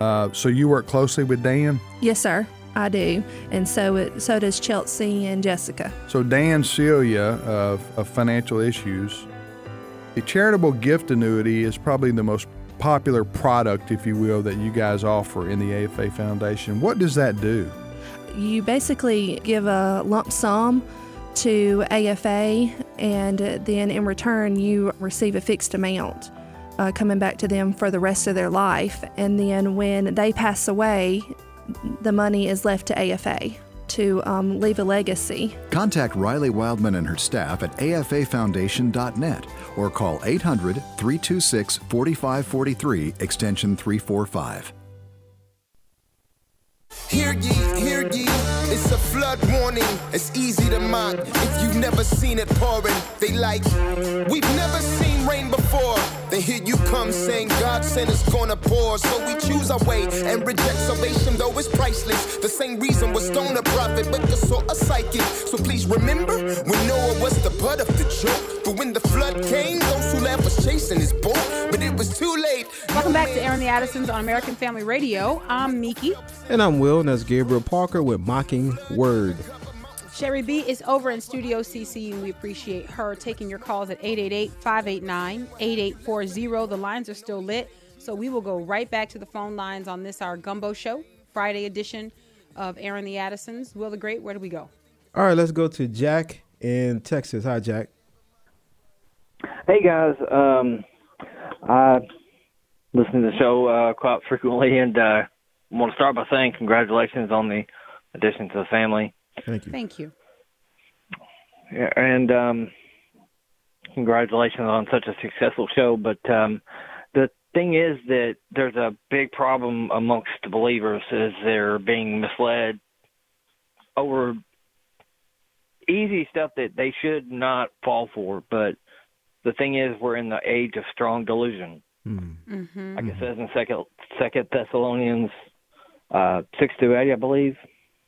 Uh, so you work closely with Dan. Yes, sir, I do, and so it, so does Chelsea and Jessica. So Dan Celia of, of Financial Issues, the charitable gift annuity is probably the most popular product, if you will, that you guys offer in the AFA Foundation. What does that do? You basically give a lump sum to AFA, and then in return, you receive a fixed amount uh, coming back to them for the rest of their life. And then when they pass away, the money is left to AFA to um, leave a legacy. Contact Riley Wildman and her staff at afafoundation.net or call 800 326 4543, extension 345. Hear ye, ye, it's a flood warning. It's easy to mock if you've never seen it pouring. They like, we've never seen rain before. Then here you come saying God sent us gonna pour. So we choose our way and reject salvation, though it's priceless. The same reason was stone a prophet, but the soul a psychic. So please remember when Noah was the butt of the joke. But when the flood came, those who laughed was chasing his boat. But it was too late. Welcome back to Airing the Addisons on American Family Radio. I'm Miki. And I'm Will, and that's Gabriel Parker with Mocking Word. Sherry B is over in Studio CC, and we appreciate her taking your calls at 888 589 8840. The lines are still lit, so we will go right back to the phone lines on this, our Gumbo Show, Friday edition of Airing the Addisons. Will the Great, where do we go? All right, let's go to Jack in Texas. Hi, Jack. Hey guys, um, I listen to the show uh, quite frequently, and uh, want to start by saying congratulations on the addition to the family. Thank you. Thank you. Yeah, and um, congratulations on such a successful show. But um, the thing is that there's a big problem amongst the believers is they're being misled over easy stuff that they should not fall for. But the thing is, we're in the age of strong delusion. Mm-hmm. Like it says in Second Second Thessalonians uh, six to eight, I believe.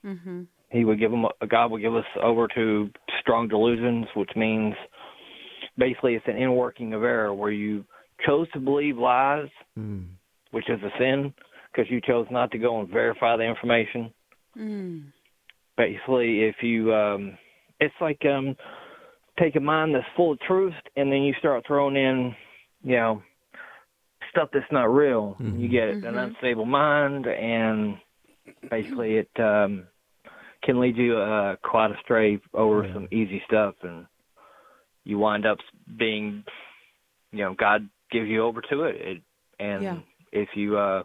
Mm-hmm. He would give them God would give us over to strong delusions, which means basically it's an inworking of error where you chose to believe lies, Mm. which is a sin because you chose not to go and verify the information. Mm. Basically, if you, um, it's like um, take a mind that's full of truth and then you start throwing in, you know, stuff that's not real. Mm-hmm. You get an Mhm. unstable mind, and basically it um, can lead you uh, quite astray over some easy stuff, and you wind up being, you know, God gives you over to it, it and Yeah. if you, uh,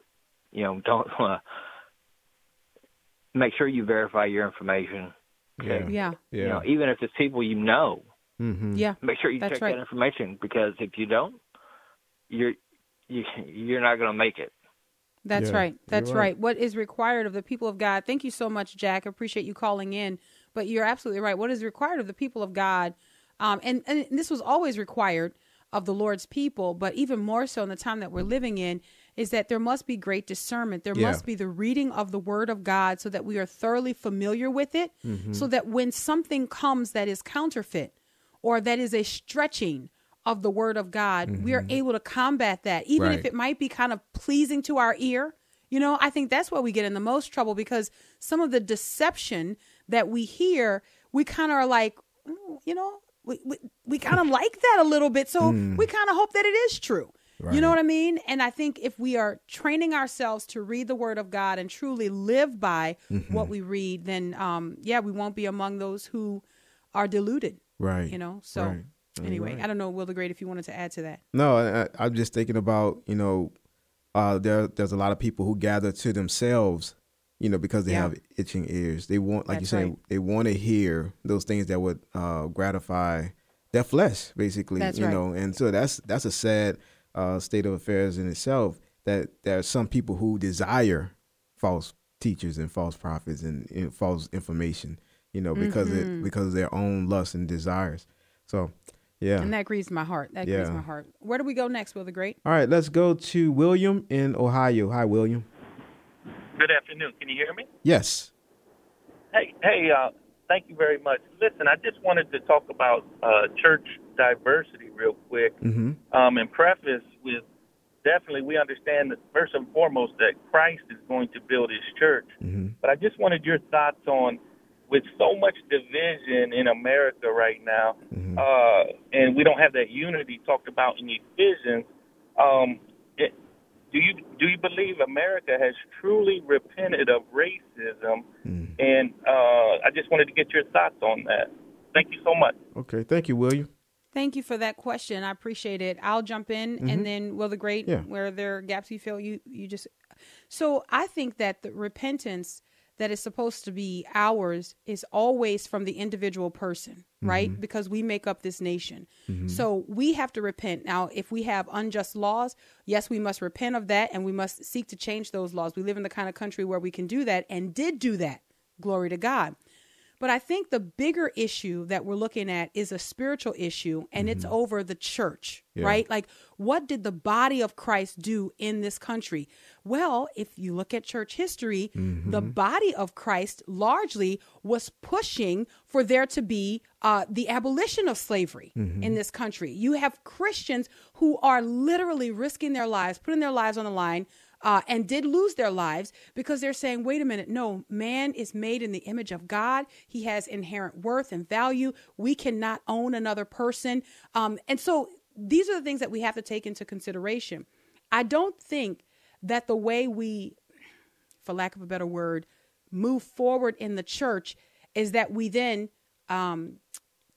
you know, don't uh, make sure you verify your information. Yeah. Yeah. You know, even if it's people you know, Mm-hmm. Yeah. make sure you That's check right. that information because if you don't, you're you, you're not going to make it. That's Yeah, right. That's right. right. What is required of the people of God? Thank you so much, Jack. I appreciate you calling in. But you're absolutely right. What is required of the people of God, um, and and this was always required of the Lord's people, but even more so in the time that we're living in, is that there must be great discernment. There Yeah. must be the reading of the Word of God, so that we are thoroughly familiar with it, Mhm. so that when something comes that is counterfeit or that is a stretching of the Word of God, we are able to combat that, even if it might be kind of pleasing to our ear. You know, I think that's where we get in the most trouble because some of the deception that we hear, we kind of are like, "Mm, you know, we, we, we kind of like that a little bit. So Mm. we kind of hope that it is true. You know what I mean? And I think if we are training ourselves to read the word of God and truly live by Mhm. what we read, then um, yeah, we won't be among those who are deluded. Right. You know? So Right. You're anyway, right. I don't know, Will the Great, if you wanted to add to that. No, I, I'm just thinking about you know, uh, there there's a lot of people who gather to themselves, you know, because they Yeah. have itching ears. They want, like That's you say, right. they want to hear those things that would uh, gratify their flesh, basically. That's you right. know, and so that's that's a sad uh, state of affairs in itself. That there are some people who desire false teachers and false prophets and, and false information, you know, because Mhm. it because of their own lusts and desires. So, yeah. And that grieves my heart. That grieves my heart. Where do we go next, Will the Great? All right, let's go to William in Ohio. Hi, William. Good afternoon. Can you hear me? Yes. Hey, hey, uh, thank you very much. Listen, I just wanted to talk about uh, church diversity real quick Mm-hmm. um, and preface with definitely we understand that first and foremost that Christ is going to build his church. Mm-hmm. But I just wanted your thoughts on with so much division in America right now, Mm-hmm. uh, and we don't have that unity talked about in Ephesians. Um, it, do you do you believe America has truly repented of racism? Mm. And uh, I just wanted to get your thoughts on that. Thank you so much. Okay, thank you, William. Thank you for that question. I appreciate it. I'll jump in Mhm. and then Will the Great, Yeah. where there are gaps you feel you you just so I think that the repentance that is supposed to be ours is always from the individual person, right? Mhm. Because we make up this nation. Mhm. So we have to repent. Now, if we have unjust laws, yes, we must repent of that and we must seek to change those laws. We live in the kind of country where we can do that and did do that. Glory to God. But I think the bigger issue that we're looking at is a spiritual issue, and it's mm-hmm. over the church, Yeah. right? Like, what did the body of Christ do in this country? Well, if you look at church history, the mm-hmm. body of Christ largely was pushing for there to be uh, the abolition of slavery in mm-hmm. this country. You have Christians who are literally risking their lives, putting their lives on the line uh, and did lose their lives because they're saying, wait a minute, no, man is made in the image of God. He has inherent worth and value. We cannot own another person. Um, and so these are the things that we have to take into consideration. I don't think that the way we, for lack of a better word, move forward in the church is that we then, um,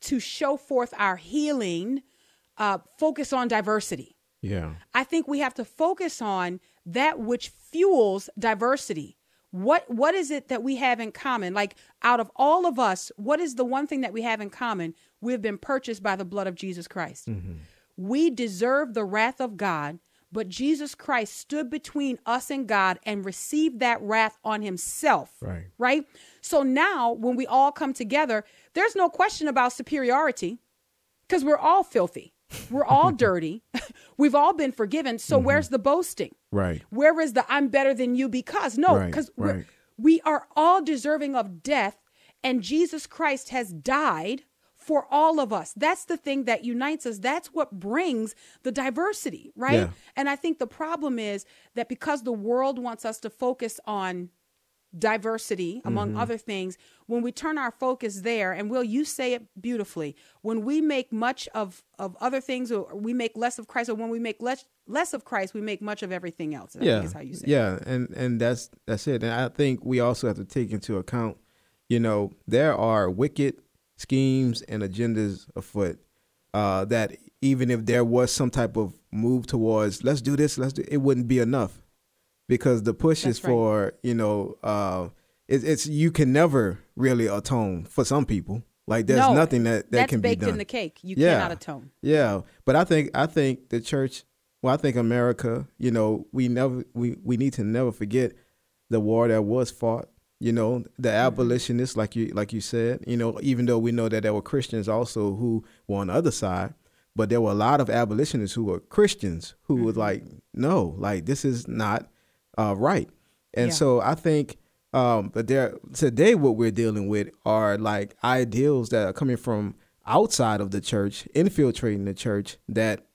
to show forth our healing, uh, focus on diversity. Yeah. I think we have to focus on that which fuels diversity. What what is it that we have in common? Like out of all of us, what is the one thing that we have in common? We've been purchased by the blood of Jesus Christ. Mm-hmm. We deserve the wrath of God, but Jesus Christ stood between us and God and received that wrath on himself. Right. Right? So now when we all come together, there's no question about superiority because we're all filthy. We're all dirty. We've all been forgiven. So mm-hmm. where's the boasting? Right. Where is the I'm better than you because? No, Right, because right. we are all deserving of death, and Jesus Christ has died for all of us. That's the thing that unites us. That's what brings the diversity, right? Yeah. And I think the problem is that because the world wants us to focus on diversity among Mhm. other things when we turn our focus there and will you say it beautifully when we make much of of other things or we make less of christ or when we make less less of christ we make much of everything else I yeah, is how you say it. yeah, and and that's that's it. And I think we also have to take into account, you know, there are wicked schemes and agendas afoot. Uh, that even if there was some type of move towards let's do this, let's do it, wouldn't be enough because the push is right. for you know, uh, it, it's you can never really atone for some people. Like there's No, nothing that that that's can be baked done. in the cake. You Yeah. cannot atone. Yeah, but I think I think the church. Well, I think America. You know, we never we we need to never forget the war that was fought. You know, the Mm-hmm. abolitionists, like you like you said. You know, even though we know that there were Christians also who were on the other side, but there were a lot of abolitionists who were Christians who Mm-hmm. was like, no, like this is not uh, right. And Yeah. so I think, um, but there today what we're dealing with are like ideals that are coming from outside of the church, infiltrating the church. That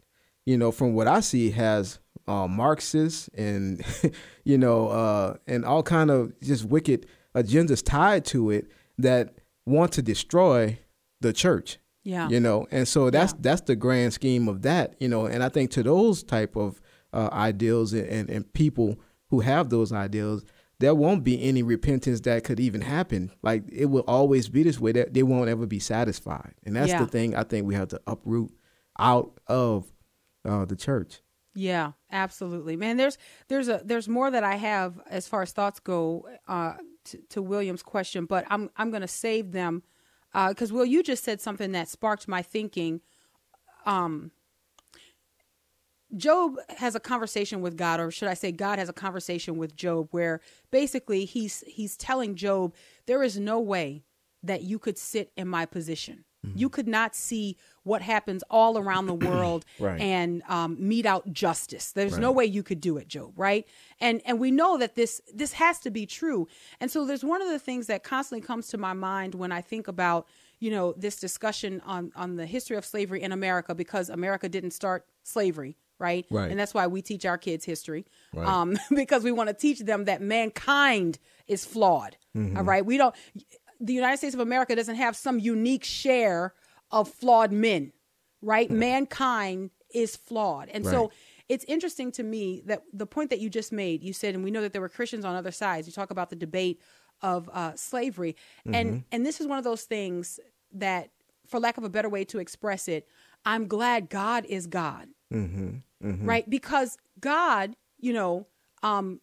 you know, from what I see, has uh, Marxists and you know, uh, and all kind of just wicked agendas tied to it that want to destroy the church. Yeah. You know, and so that's that's the grand scheme of that. You know, and I think to those type of uh, ideals and, and and people who have those ideals, there won't be any repentance that could even happen. Like it will always be this way. That they won't ever be satisfied, and that's Yeah. the thing I think we have to uproot out of uh, the church. Yeah, absolutely, man. There's there's a there's more that I have as far as thoughts go uh, to, to William's question, but I'm I'm going to save them because Will, you just said something that sparked my thinking. Um, Job has a conversation with God, or should I say, God has a conversation with Job, where basically he's he's telling Job, there is no way that you could sit in my position. You could not see what happens all around the world Right. and um, mete out justice. There's no way you could do it, Job. Right? And and we know that this this has to be true. And so there's one of the things that constantly comes to my mind when I think about you know this discussion on on the history of slavery in America because America didn't start slavery. Right? Right. And that's why we teach our kids history. Right. Um, because we want to teach them that mankind is flawed. Mhm. All right. We don't, the United States of America doesn't have some unique share of flawed men, right? Mankind is flawed. And so it's interesting to me that the point that you just made, you said, and we know that there were Christians on other sides. You talk about the debate of uh, slavery. And, Mhm. and this is one of those things that, for lack of a better way to express it, I'm glad God is God Mm-hmm. mm-hmm. right? Because God, you know, um,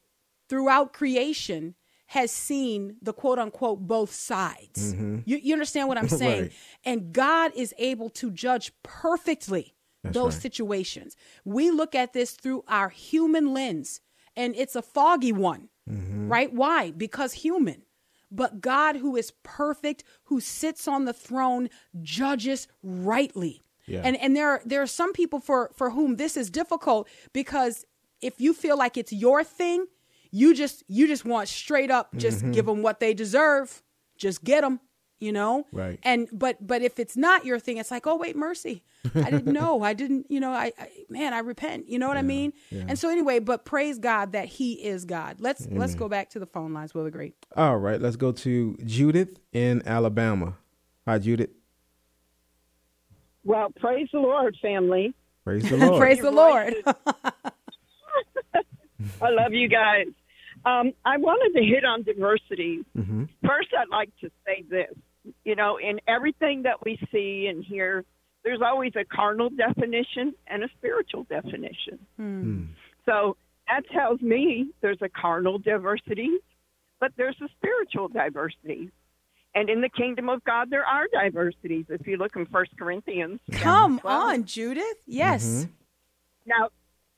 throughout creation has seen the quote unquote both sides. Mhm. You, you understand what I'm saying? Right. And God is able to judge perfectly That's those right. situations. We look at this through our human lens, and it's a foggy one, Mm-hmm. right? Why? Because human. But God, who is perfect, who sits on the throne, judges rightly. Yeah. And and there are, there are some people for for whom this is difficult because if you feel like it's your thing, you just you just want straight up just Mhm. give them what they deserve, just get them, you know. Right. And but but if it's not your thing, it's like oh wait mercy, I didn't know, I didn't you know I, I man I repent, you know what I mean. yeah. And so anyway, but praise God that He is God. Let's let's go back to the phone lines. We'll agree. All right, let's go to Judith in Alabama. Hi, Judith. Well, praise the Lord, family. Praise the Lord. praise the Lord. I love you guys. Um, I wanted to hit on diversity. Mm-hmm. First, I'd like to say this. You know, in everything that we see and hear, there's always a carnal definition and a spiritual definition. Hmm. So that tells me there's a carnal diversity, but there's a spiritual diversity. And in the kingdom of God, there are diversities. If you look in First Corinthians, Come 12. on, Judith. Yes. Now,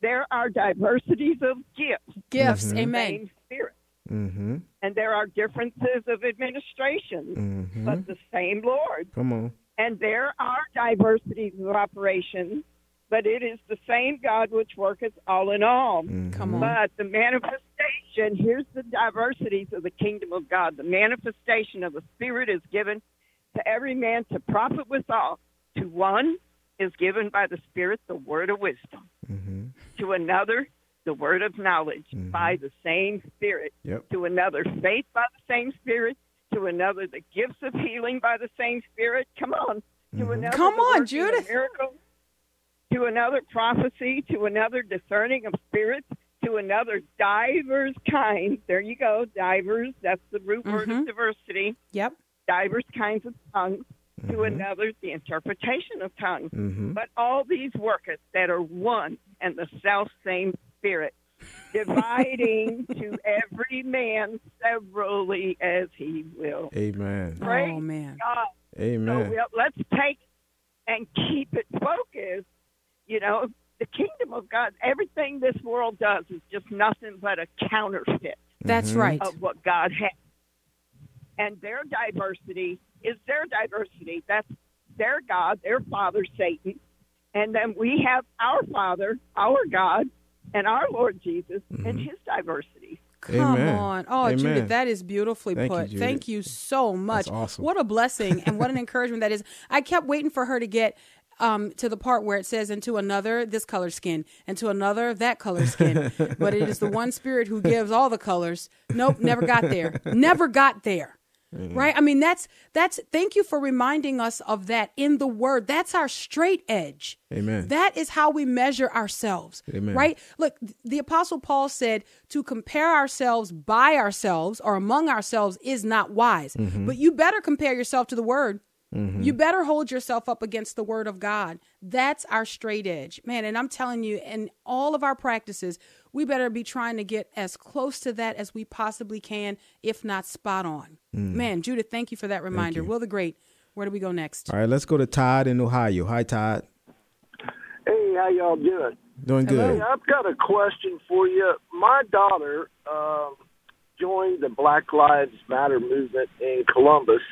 there are diversities of gifts. Gifts. Mhm. Amen. Same spirit. Mm-hmm. And there are differences of administration, Mm-hmm. but the same Lord. Come on. And there are diversities of operations, but it is the same God which worketh all in all. Mm-hmm. Come on. But the manifestation, here's the diversities of the kingdom of God. The manifestation of the Spirit is given to every man to profit withal. To one is given by the Spirit the word of wisdom. Mm-hmm. To another, the word of knowledge mm-hmm. by the same Spirit, Yep. to another, faith by the same Spirit, to another, the gifts of healing by the same Spirit. Come on. To mm-hmm. another, Come on, working Judith. Miracles, to another, prophecy, to another, discerning of spirits, to another, divers kinds. There you go, divers. That's the root word Mhm. of diversity. Yep. Divers kinds of tongues. To another, the interpretation of tongues. Mhm. But all these worketh that are one and the self same Spirit, dividing to every man severally as he will. Amen. Praise Oh man. God. So Amen. we'll- let's take and keep it focused. You know, the kingdom of God, everything this world does is just nothing but a counterfeit That's mm-hmm. right. of what God has. And their diversity is their diversity. That's their God, their father, Satan. And then we have our Father, our God, and our Lord Jesus and mm-hmm. his diversity. Come Amen. on. Oh, Amen. Judith, that is beautifully Thank put. Judith. Thank you so much. awesome. What a blessing and what an encouragement that is. I kept waiting for her to get um, to the part where it says, and to another, this color skin, and to another, that color skin. but it is the one spirit who gives all the colors. Nope, never got there. Never got there. Right? I mean, that's, that's, thank you for reminding us of that in the word. That's our straight edge. Amen. That is how we measure ourselves. Amen. Right? Look, the apostle Paul said to compare ourselves by ourselves or among ourselves is not wise. Mhm. But you better compare yourself to the word. Mhm. You better hold yourself up against the word of God. That's our straight edge. Man, and I'm telling you, in all of our practices, we better be trying to get as close to that as we possibly can, if not spot on. Mm. Man, Judith, thank you for that reminder. Will the Great, where do we go next? All right, let's go to Todd in Ohio. Hi, Todd. Hey, how y'all doing? Doing good. Hey, I've got a question for you. My daughter um, joined the Black Lives Matter movement in Columbus,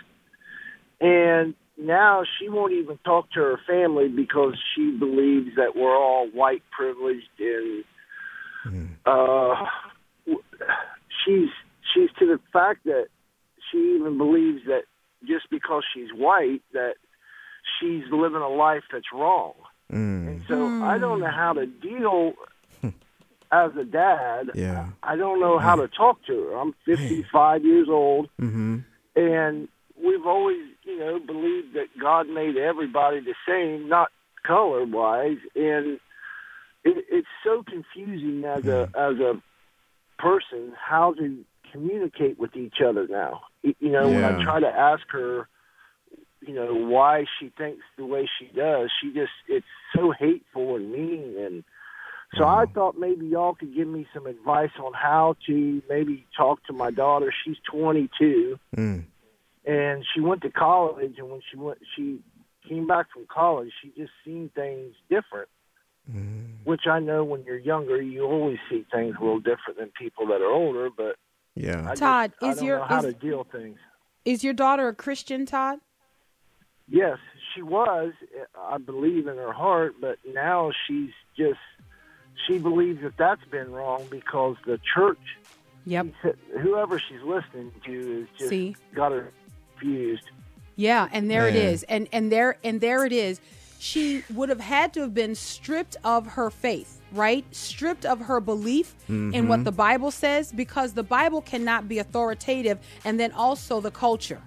and now she won't even talk to her family because she believes that we're all white privileged and uh, she's she's to the fact that she even believes that just because she's white that she's living a life that's wrong. And so I don't know how to deal as a dad. Yeah. I don't know how to talk to her. I'm 55 years old, Mm-hmm. and we've always, you know, believed that God made everybody the same, not color wise, and it, it's so confusing as a as a person how to communicate with each other now. You know, when I try to ask her, you know, why she thinks the way she does, she just it's so hateful and mean and so I thought maybe y'all could give me some advice on how to maybe talk to my daughter. She's 22 Mm. And she went to college and when she went she came back from college she just seen things different mm-hmm. which i know when you're younger you always see things a little different than people that are older but Yeah. I just- Todd, I is don't your- know how is- to deal things Is your daughter a Christian, Todd? yes she was i believe in her heart but now she's just she believes that that's been wrong because the church Yep. whoever she's listening to is just See? got her confused Yeah, and there it Man. is. And and there and there it is. She would have had to have been stripped of her faith, right? Stripped of her belief in what Mhm. the Bible says because the Bible cannot be authoritative and then also the culture.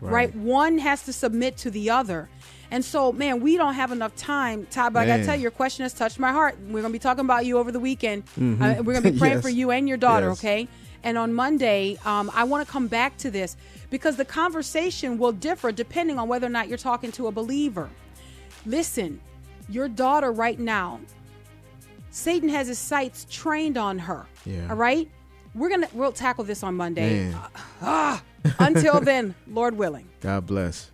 Right. Right. One has to submit to the other. And so, man, we don't have enough time, Todd. But I got to tell you, your question has touched my heart. We're going to be talking about you over the weekend. Mhm. Uh, we're going to be praying Yes. for you and your daughter, Yes. okay? And on Monday, um, I want to come back to this because the conversation will differ depending on whether or not you're talking to a believer. Listen, your daughter right now, Satan has his sights trained on her. Yeah. All right? We're going to we'll tackle this on Monday. Man. Ah, until then, Lord willing. God bless.